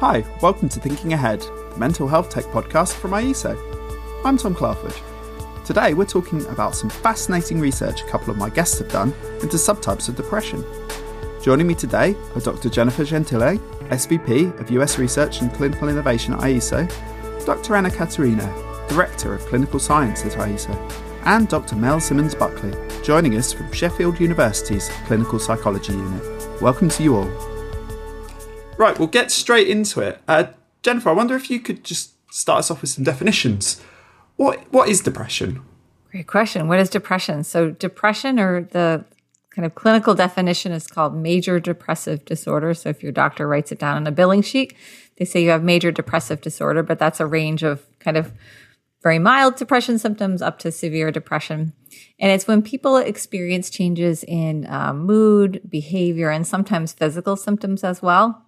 Hi, welcome to Thinking Ahead, the mental health tech podcast from IESO. I'm Tom Clarford. Today we're talking about some fascinating research a couple of my guests have done into subtypes of depression. Joining me today are Dr. Jennifer Gentile, SVP of US Research and Clinical Innovation at IESO, Dr. Anna Catarino, Director of Clinical Science at IESO, and Dr. Mel Simmonds-Buckley, joining us from Sheffield University's Clinical Psychology Unit. Welcome to you all. Right, we'll get straight into it. Uh, Jennifer, I wonder if you could just start us off with some definitions. What what is depression? Great question. What is depression? So depression or the kind of clinical definition is called major depressive disorder. So if your doctor writes it down on a billing sheet, they say you have major depressive disorder, but that's a range of kind of very mild depression symptoms up to severe depression. And it's when people experience changes in uh, mood, behavior, and sometimes physical symptoms as well.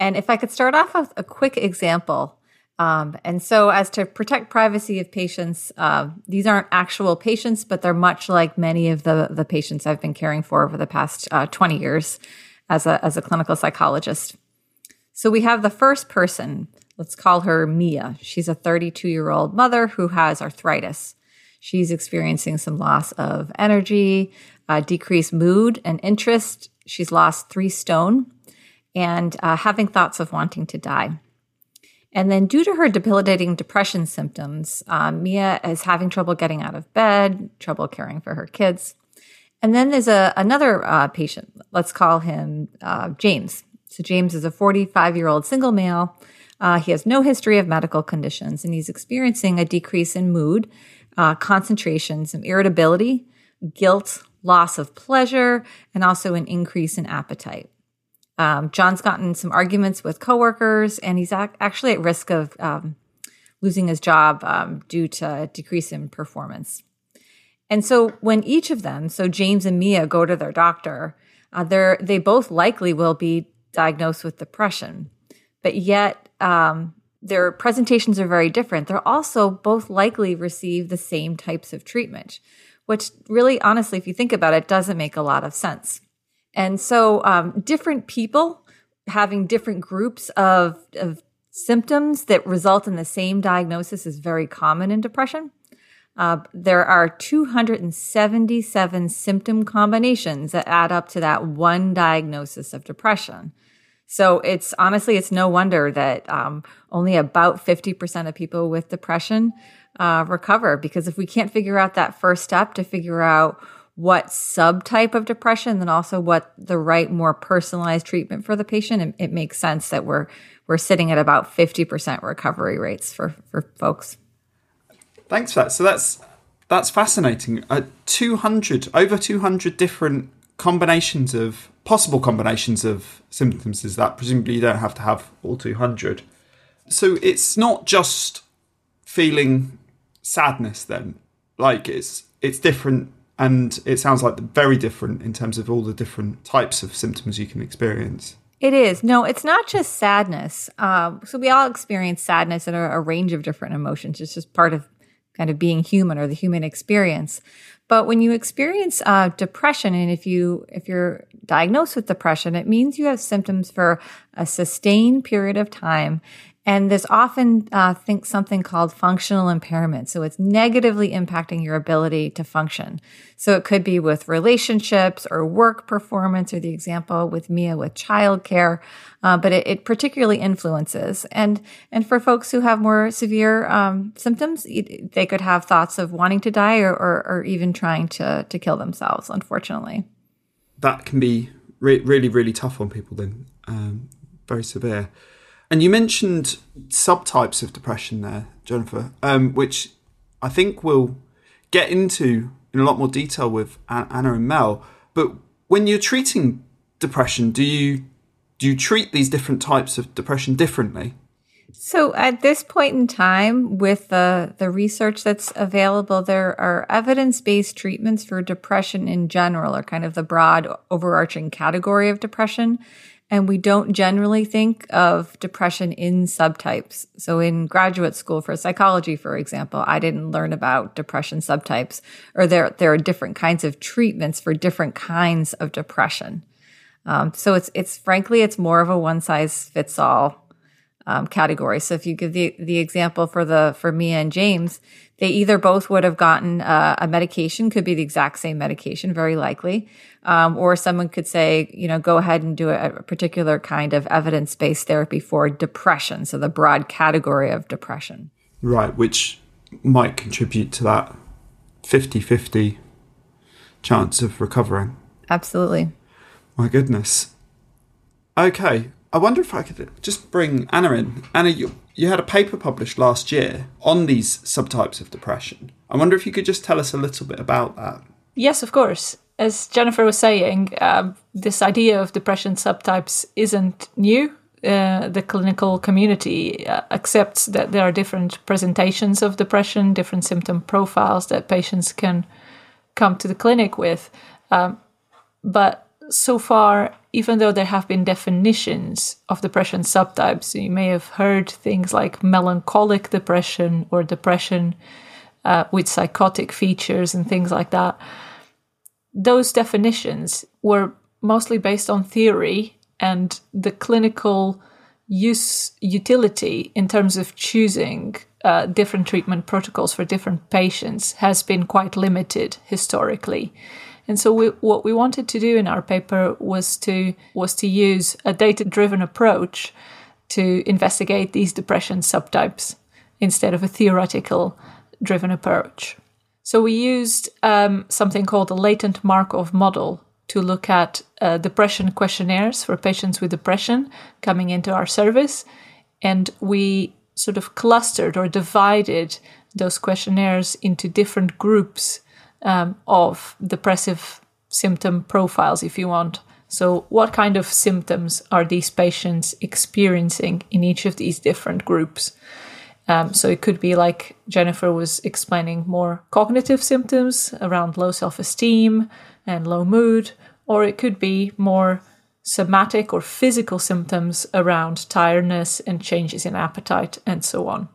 And if I could start off with a quick example. Um, and so, as to protect privacy of patients, uh, these aren't actual patients, but they're much like many of the, the patients I've been caring for over the past uh, 20 years as a, as a clinical psychologist. So, we have the first person, let's call her Mia. She's a 32 year old mother who has arthritis. She's experiencing some loss of energy, uh, decreased mood and interest. She's lost three stone and uh, having thoughts of wanting to die. And then, due to her debilitating depression symptoms, um, Mia is having trouble getting out of bed, trouble caring for her kids. And then there's a, another uh, patient. Let's call him uh, James. So, James is a 45 year old single male. Uh, he has no history of medical conditions, and he's experiencing a decrease in mood, uh, concentration, some irritability, guilt, loss of pleasure, and also an increase in appetite. Um, John's gotten some arguments with coworkers, and he's ac- actually at risk of um, losing his job um, due to decrease in performance. And so, when each of them, so James and Mia, go to their doctor, uh, they they both likely will be diagnosed with depression, but yet um, their presentations are very different. They're also both likely receive the same types of treatment, which really, honestly, if you think about it, doesn't make a lot of sense. And so, um, different people having different groups of, of symptoms that result in the same diagnosis is very common in depression. Uh, there are 277 symptom combinations that add up to that one diagnosis of depression. So it's honestly, it's no wonder that um, only about 50% of people with depression uh, recover because if we can't figure out that first step to figure out what subtype of depression, then also what the right, more personalized treatment for the patient. It, it makes sense that we're we're sitting at about fifty percent recovery rates for for folks. Thanks for that. So that's that's fascinating. Uh, two hundred over two hundred different combinations of possible combinations of symptoms. Is that presumably you don't have to have all two hundred? So it's not just feeling sadness then. Like it's it's different and it sounds like very different in terms of all the different types of symptoms you can experience. It is. No, it's not just sadness. Um, so we all experience sadness and a, a, range of different emotions. It's just part of kind of being human or the human experience. But when you experience uh, depression, and if you if you're diagnosed with depression, it means you have symptoms for a sustained period of time, and there's often uh, think something called functional impairment. So it's negatively impacting your ability to function. So it could be with relationships or work performance, or the example with Mia with childcare. Uh, but it, it, particularly influences. And and for folks who have more severe um, symptoms, they could have thoughts of wanting to die or, or, or even trying to to kill themselves. Unfortunately, that can be re- really really tough on people. Then um, very severe. And you mentioned subtypes of depression there, Jennifer, um, which I think we'll get into in a lot more detail with Anna and Mel. But when you're treating depression, do you do you treat these different types of depression differently? So at this point in time, with the, the research that's available, there are evidence-based treatments for depression in general, or kind of the broad overarching category of depression. And we don't generally think of depression in subtypes. So in graduate school for psychology, for example, I didn't learn about depression subtypes or there, there are different kinds of treatments for different kinds of depression. Um, so it's, it's frankly, it's more of a one size fits all um, category. So if you give the the example for the for Mia and James, they either both would have gotten uh, a medication, could be the exact same medication, very likely, um, or someone could say, you know, go ahead and do a, a particular kind of evidence based therapy for depression. So the broad category of depression. Right, which might contribute to that 50 50 chance of recovering. Absolutely. My goodness. Okay, I wonder if I could just bring Anna in. Anna, you, you had a paper published last year on these subtypes of depression. I wonder if you could just tell us a little bit about that. Yes, of course. As Jennifer was saying, um, this idea of depression subtypes isn't new. Uh, the clinical community uh, accepts that there are different presentations of depression, different symptom profiles that patients can come to the clinic with. Um, but so far, even though there have been definitions of depression subtypes, you may have heard things like melancholic depression or depression uh, with psychotic features and things like that. Those definitions were mostly based on theory and the clinical use utility in terms of choosing uh, different treatment protocols for different patients has been quite limited historically. And so we, what we wanted to do in our paper was to was to use a data-driven approach to investigate these depression subtypes instead of a theoretical driven approach. So we used um, something called a latent Markov model to look at uh, depression questionnaires for patients with depression coming into our service, and we sort of clustered or divided those questionnaires into different groups um, of depressive symptom profiles, if you want. So, what kind of symptoms are these patients experiencing in each of these different groups? Um, so, it could be like Jennifer was explaining more cognitive symptoms around low self esteem and low mood, or it could be more somatic or physical symptoms around tiredness and changes in appetite and so on.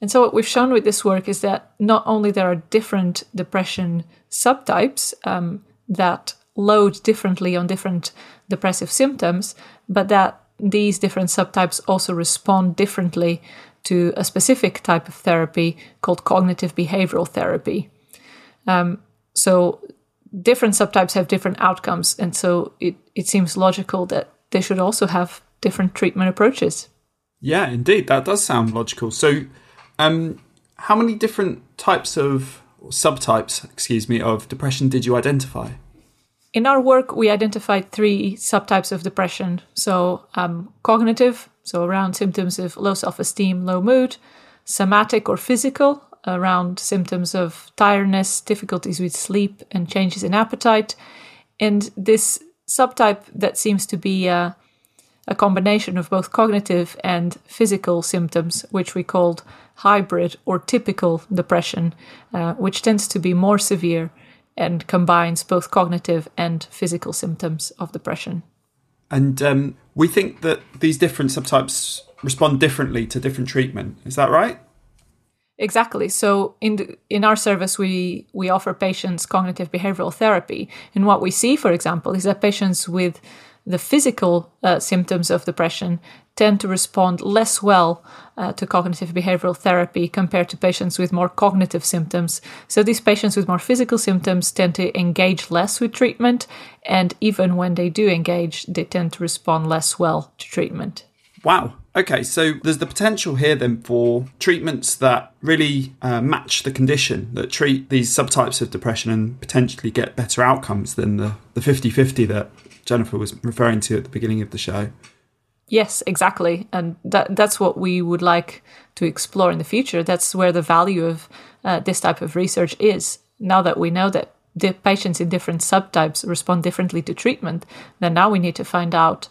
And so what we've shown with this work is that not only there are different depression subtypes um, that load differently on different depressive symptoms, but that these different subtypes also respond differently to a specific type of therapy called cognitive behavioral therapy. Um, so different subtypes have different outcomes, and so it, it seems logical that they should also have different treatment approaches. Yeah, indeed, that does sound logical. So um, how many different types of subtypes, excuse me, of depression did you identify? In our work, we identified three subtypes of depression. So, um, cognitive, so around symptoms of low self esteem, low mood, somatic or physical, around symptoms of tiredness, difficulties with sleep, and changes in appetite. And this subtype that seems to be uh, a combination of both cognitive and physical symptoms, which we called hybrid or typical depression, uh, which tends to be more severe and combines both cognitive and physical symptoms of depression. And um, we think that these different subtypes respond differently to different treatment. Is that right? Exactly. So in the, in our service, we we offer patients cognitive behavioral therapy, and what we see, for example, is that patients with the physical uh, symptoms of depression tend to respond less well uh, to cognitive behavioral therapy compared to patients with more cognitive symptoms. So, these patients with more physical symptoms tend to engage less with treatment, and even when they do engage, they tend to respond less well to treatment. Wow. Okay, so there's the potential here then for treatments that really uh, match the condition, that treat these subtypes of depression and potentially get better outcomes than the, the 50 50 that Jennifer was referring to at the beginning of the show. Yes, exactly. And that, that's what we would like to explore in the future. That's where the value of uh, this type of research is. Now that we know that the patients in different subtypes respond differently to treatment, then now we need to find out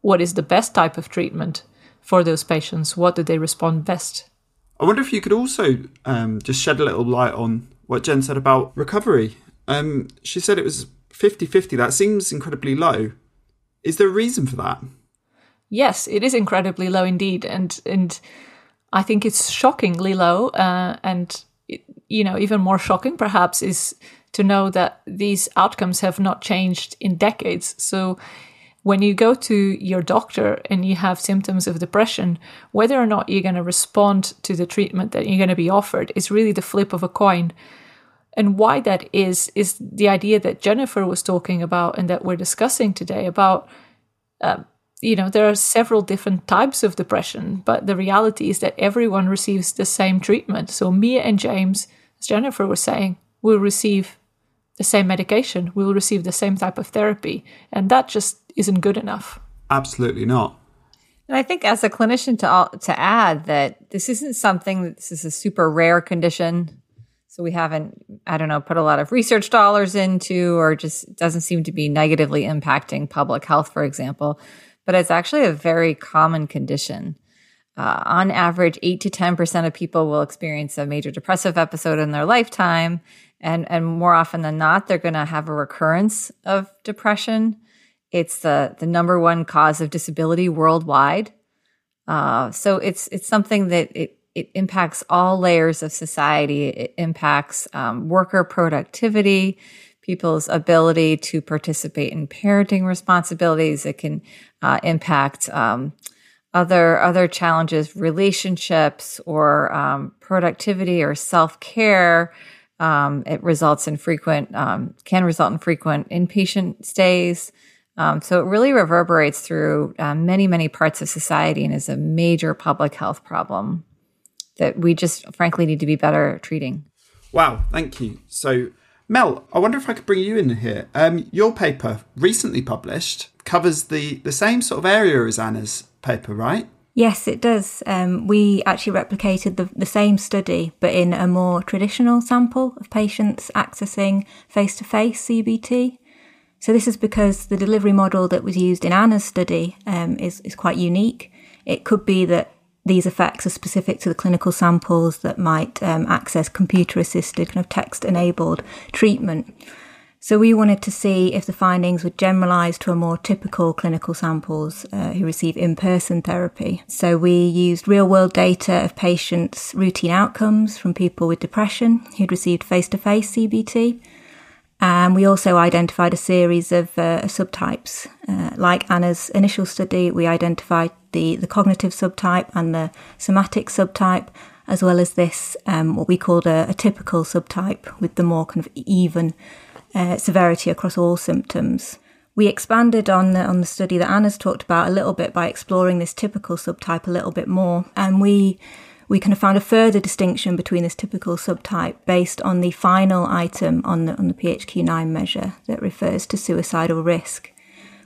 what is the best type of treatment for those patients? What do they respond best? I wonder if you could also um, just shed a little light on what Jen said about recovery. Um, she said it was 50 50. That seems incredibly low. Is there a reason for that? Yes, it is incredibly low indeed. And, and I think it's shockingly low. Uh, and, it, you know, even more shocking perhaps is to know that these outcomes have not changed in decades. So when you go to your doctor and you have symptoms of depression, whether or not you're going to respond to the treatment that you're going to be offered is really the flip of a coin. And why that is, is the idea that Jennifer was talking about and that we're discussing today about, uh, you know, there are several different types of depression, but the reality is that everyone receives the same treatment. So Mia and James, as Jennifer was saying, will receive the same medication, we will receive the same type of therapy. And that just isn't good enough. Absolutely not. And I think as a clinician to to add that this isn't something that this is a super rare condition. So we haven't, I don't know, put a lot of research dollars into or just doesn't seem to be negatively impacting public health, for example. But it's actually a very common condition. Uh, on average, 8 to 10% of people will experience a major depressive episode in their lifetime and and more often than not they're going to have a recurrence of depression. It's the the number one cause of disability worldwide. Uh, so it's it's something that it it impacts all layers of society. It impacts um, worker productivity people's ability to participate in parenting responsibilities. It can uh, impact um, other other challenges relationships or um, productivity or self-care um, it results in frequent, um, can result in frequent inpatient stays. Um, so it really reverberates through uh, many, many parts of society and is a major public health problem that we just frankly need to be better treating. Wow, thank you. So, Mel, I wonder if I could bring you in here. Um, your paper, recently published, covers the, the same sort of area as Anna's paper, right? Yes, it does. Um, we actually replicated the, the same study, but in a more traditional sample of patients accessing face to face CBT. So, this is because the delivery model that was used in Anna's study um, is, is quite unique. It could be that these effects are specific to the clinical samples that might um, access computer assisted, kind of text enabled treatment. So we wanted to see if the findings would generalise to a more typical clinical samples uh, who receive in-person therapy. So we used real-world data of patients' routine outcomes from people with depression who'd received face-to-face CBT. And we also identified a series of uh, subtypes. Uh, like Anna's initial study, we identified the, the cognitive subtype and the somatic subtype, as well as this, um, what we called a, a typical subtype with the more kind of even uh, severity across all symptoms. We expanded on the, on the study that Anna's talked about a little bit by exploring this typical subtype a little bit more, and we we kind of found a further distinction between this typical subtype based on the final item on the on the PHQ-9 measure that refers to suicidal risk,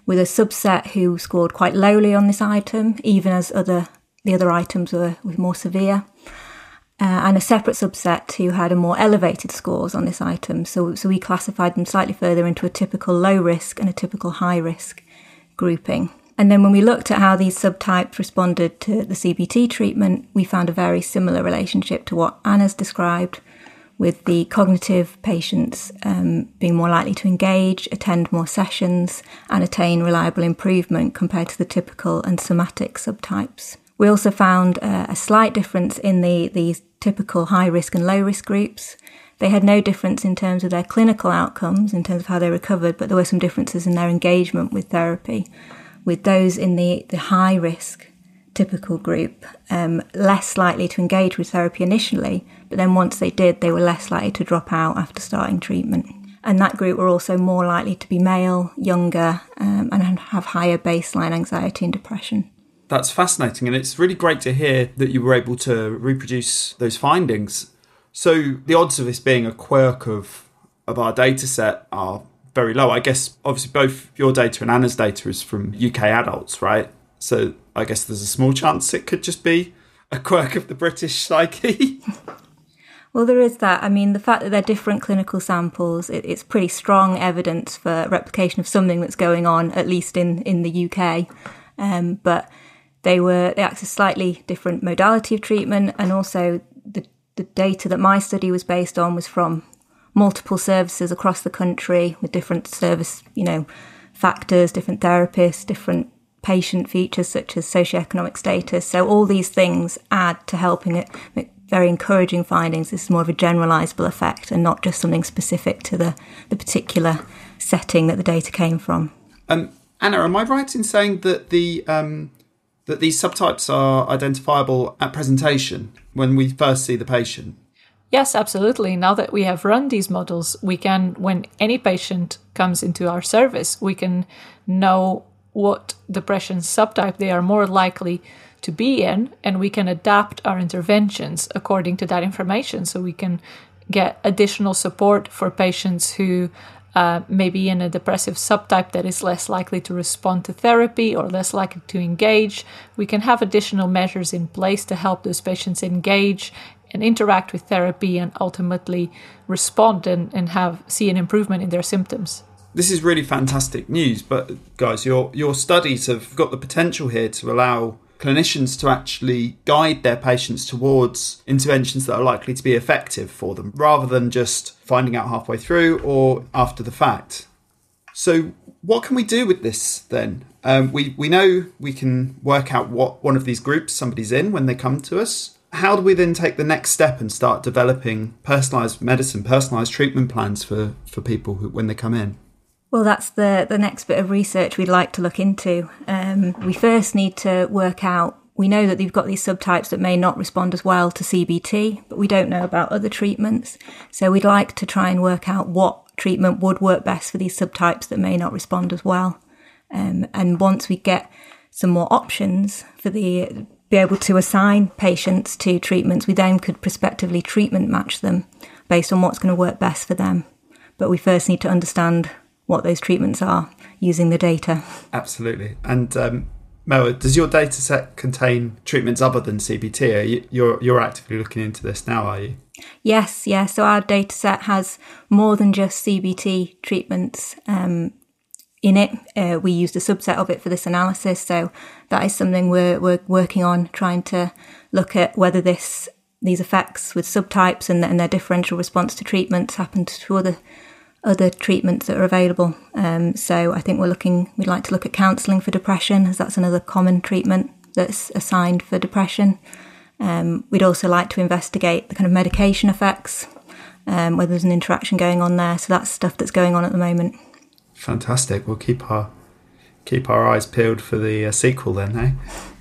with a subset who scored quite lowly on this item, even as other the other items were, were more severe uh, and a separate subset who had a more elevated scores on this item. So, so we classified them slightly further into a typical low risk and a typical high risk grouping. And then when we looked at how these subtypes responded to the CBT treatment, we found a very similar relationship to what Anna's described, with the cognitive patients um, being more likely to engage, attend more sessions, and attain reliable improvement compared to the typical and somatic subtypes. We also found uh, a slight difference in the, the typical high risk and low risk groups. They had no difference in terms of their clinical outcomes, in terms of how they recovered, but there were some differences in their engagement with therapy. With those in the, the high risk typical group, um, less likely to engage with therapy initially, but then once they did, they were less likely to drop out after starting treatment. And that group were also more likely to be male, younger, um, and have higher baseline anxiety and depression that's fascinating, and it's really great to hear that you were able to reproduce those findings. So the odds of this being a quirk of of our data set are very low. I guess obviously both your data and Anna's data is from UK adults, right? So I guess there's a small chance it could just be a quirk of the British psyche. Well, there is that. I mean, the fact that they're different clinical samples, it, it's pretty strong evidence for replication of something that's going on, at least in, in the UK. Um, but they were they accessed slightly different modality of treatment, and also the the data that my study was based on was from multiple services across the country with different service, you know, factors, different therapists, different patient features such as socioeconomic status. So all these things add to helping it make very encouraging findings. This is more of a generalizable effect and not just something specific to the, the particular setting that the data came from. Um, Anna, am I right in saying that the um, that these subtypes are identifiable at presentation when we first see the patient? Yes, absolutely. Now that we have run these models, we can, when any patient comes into our service, we can know what depression subtype they are more likely to be in, and we can adapt our interventions according to that information. So we can get additional support for patients who uh, maybe in a depressive subtype that is less likely to respond to therapy or less likely to engage. We can have additional measures in place to help those patients engage and interact with therapy and ultimately respond and, and have see an improvement in their symptoms. This is really fantastic news, but guys, your your studies have got the potential here to allow clinicians to actually guide their patients towards interventions that are likely to be effective for them rather than just finding out halfway through or after the fact. So, what can we do with this then? Um, we, we know we can work out what one of these groups somebody's in when they come to us. How do we then take the next step and start developing personalised medicine, personalised treatment plans for, for people who, when they come in? Well, that's the, the next bit of research we'd like to look into. Um, we first need to work out. We know that they've got these subtypes that may not respond as well to CBT, but we don't know about other treatments. So we'd like to try and work out what treatment would work best for these subtypes that may not respond as well. Um, and once we get some more options for the be able to assign patients to treatments, we then could prospectively treatment match them based on what's going to work best for them. But we first need to understand what those treatments are using the data. Absolutely. And um, Mel, does your data set contain treatments other than CBT? Are you, you're, you're actively looking into this now, are you? Yes, yeah. So our data set has more than just CBT treatments um, in it. Uh, we used a subset of it for this analysis. So that is something we're, we're working on, trying to look at whether this these effects with subtypes and, and their differential response to treatments happened to other other treatments that are available. Um, so I think we're looking, we'd like to look at counselling for depression, as that's another common treatment that's assigned for depression. Um, we'd also like to investigate the kind of medication effects, um, whether there's an interaction going on there. So that's stuff that's going on at the moment. Fantastic. We'll keep our keep our eyes peeled for the uh, sequel then, eh?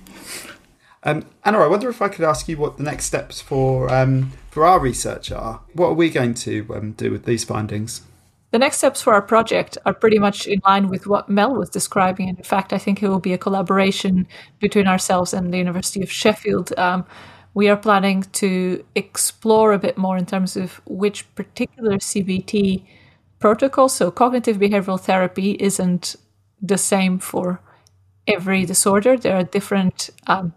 Um, Anna, I wonder if I could ask you what the next steps for um, for our research are. What are we going to um, do with these findings? The next steps for our project are pretty much in line with what Mel was describing. And in fact, I think it will be a collaboration between ourselves and the University of Sheffield. Um, we are planning to explore a bit more in terms of which particular CBT protocol, so cognitive behavioral therapy, isn't the same for every disorder. There are different um,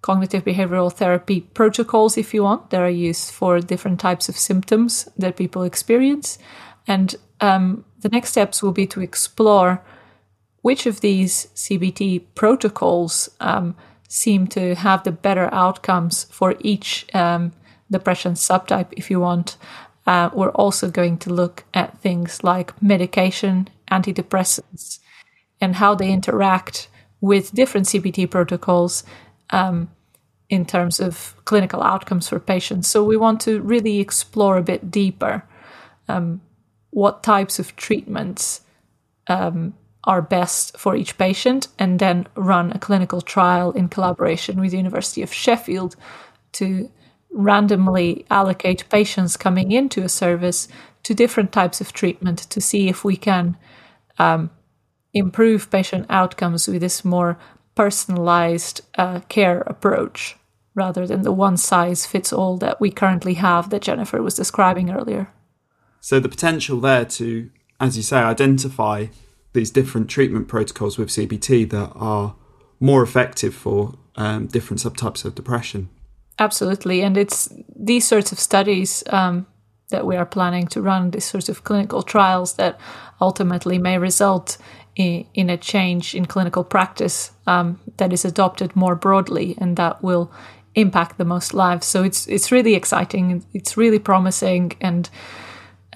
cognitive behavioral therapy protocols, if you want, that are used for different types of symptoms that people experience. And um, the next steps will be to explore which of these CBT protocols um, seem to have the better outcomes for each um, depression subtype, if you want. Uh, we're also going to look at things like medication, antidepressants, and how they interact with different CBT protocols um, in terms of clinical outcomes for patients. So we want to really explore a bit deeper um, what types of treatments um, are best for each patient, and then run a clinical trial in collaboration with the University of Sheffield to randomly allocate patients coming into a service to different types of treatment to see if we can um, improve patient outcomes with this more personalized uh, care approach rather than the one size fits all that we currently have that Jennifer was describing earlier. So the potential there to, as you say, identify these different treatment protocols with CBT that are more effective for um, different subtypes of depression. Absolutely, and it's these sorts of studies um, that we are planning to run, these sorts of clinical trials that ultimately may result in, in a change in clinical practice um, that is adopted more broadly, and that will impact the most lives. So it's it's really exciting. It's really promising, and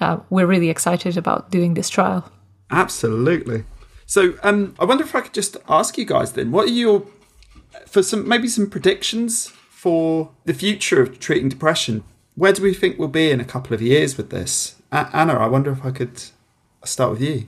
uh, we're really excited about doing this trial. Absolutely. So um, I wonder if I could just ask you guys then, what are your for some maybe some predictions for the future of treating depression? Where do we think we'll be in a couple of years with this? A- Anna, I wonder if I could start with you.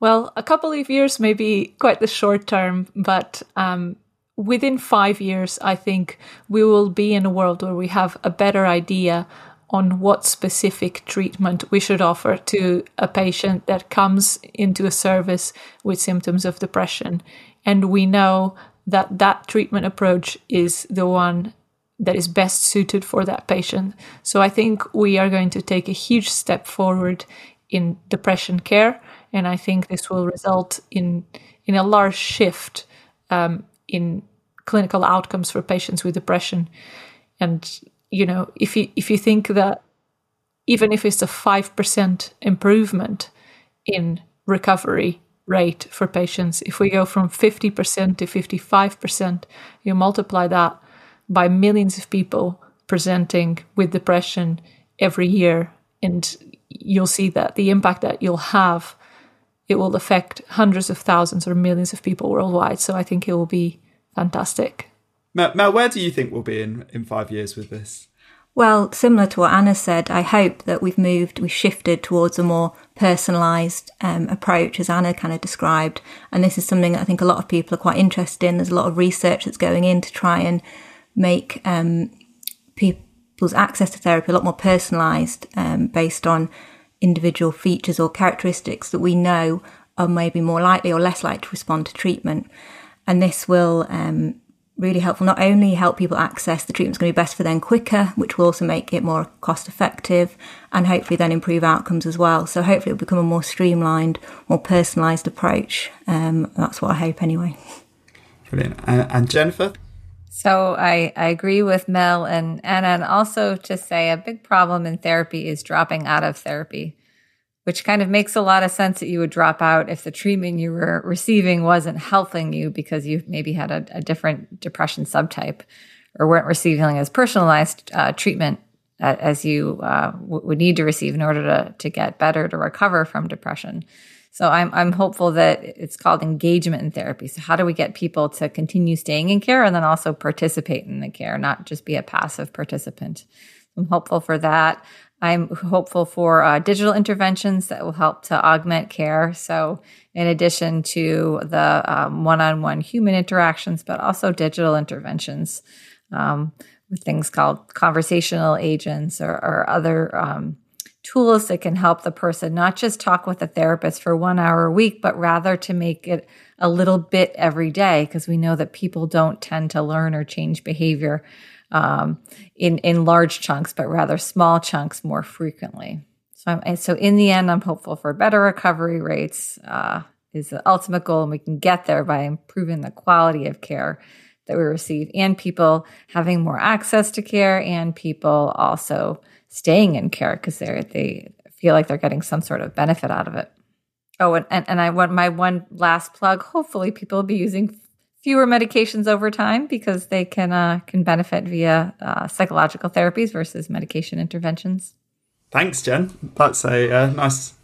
Well, a couple of years may be quite the short term, but um, within five years, I think we will be in a world where we have a better idea on what specific treatment we should offer to a patient that comes into a service with symptoms of depression. And we know that that treatment approach is the one that is best suited for that patient. So I think we are going to take a huge step forward in depression care, and I think this will result in in a large shift um, in clinical outcomes for patients with depression. And you know, if you if you think that even if it's a five percent improvement in recovery rate for patients, if we go from fifty percent to fifty five percent, you multiply that by millions of people presenting with depression every year, and you'll see that the impact that you'll have it will affect hundreds of thousands or millions of people worldwide. So I think it will be fantastic. Mel, Mel, where do you think we'll be in, in five years with this? Well, similar to what Anna said, I hope that we've moved, we've shifted towards a more personalised um, approach, as Anna kind of described. And this is something that I think a lot of people are quite interested in. There's a lot of research that's going in to try and make um, people's access to therapy a lot more personalised um, based on individual features or characteristics that we know are maybe more likely or less likely to respond to treatment. And this will um, really helpful. Not only help people access the treatment's going to be best for them quicker, which will also make it more cost effective and hopefully then improve outcomes as well. So hopefully it'll become a more streamlined, more personalised approach. Um, that's what I hope anyway. Brilliant. And, and Jennifer? So I, I agree with Mel and Anna, and also to say a big problem in therapy is dropping out of therapy which kind of makes a lot of sense that you would drop out if the treatment you were receiving wasn't helping you because you maybe had a, a different depression subtype or weren't receiving as personalized uh, treatment as you uh, w- would need to receive in order to, to get better to recover from depression. So I'm I'm hopeful that it's called engagement in therapy. So how do we get people to continue staying in care and then also participate in the care, not just be a passive participant? I'm hopeful for that. I'm hopeful for uh, digital interventions that will help to augment care. So, in addition to the one on one human interactions, but also digital interventions um, with things called conversational agents or, or other um, tools that can help the person not just talk with a therapist for one hour a week, but rather to make it a little bit every day, because we know that people don't tend to learn or change behavior um, in in large chunks, but rather small chunks more frequently. So, I'm, so in the end, I'm hopeful for better recovery rates. Uh, is the ultimate goal, and we can get there by improving the quality of care that we receive, and people having more access to care, and people also staying in care because they they feel like they're getting some sort of benefit out of it. Oh, and, and, and I want my one last plug. Hopefully, people will be using fewer medications over time because they can uh, can benefit via uh, psychological therapies versus medication interventions. Thanks, Jen. That's a uh, nice,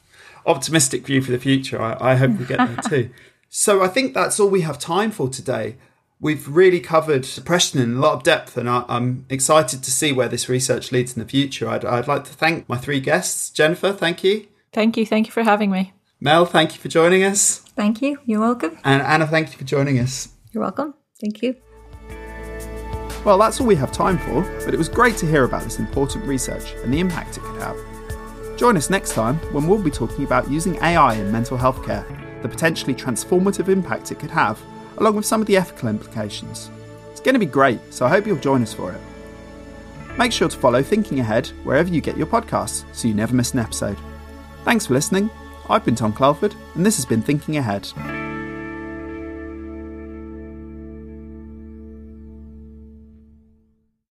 optimistic view for the future. I, I hope we get there too. so I think that's all we have time for today. We've really covered depression in a lot of depth, and I, am excited to see where this research leads in the future. I'd, I'd like to thank my three guests. Jennifer, thank you. Thank you. Thank you for having me. Mel, thank you for joining us. Thank you. You're welcome. And Anna, thank you for joining us. You're welcome. Thank you. Well, that's all we have time for, but it was great to hear about this important research and the impact it could have. Join us next time when we'll be talking about using AI in mental health care, the potentially transformative impact it could have, along with some of the ethical implications. It's going to be great, so I hope you'll join us for it. Make sure to follow Thinking Ahead wherever you get your podcasts so you never miss an episode. Thanks for listening. I've been Tom Clalford, and this has been Thinking Ahead.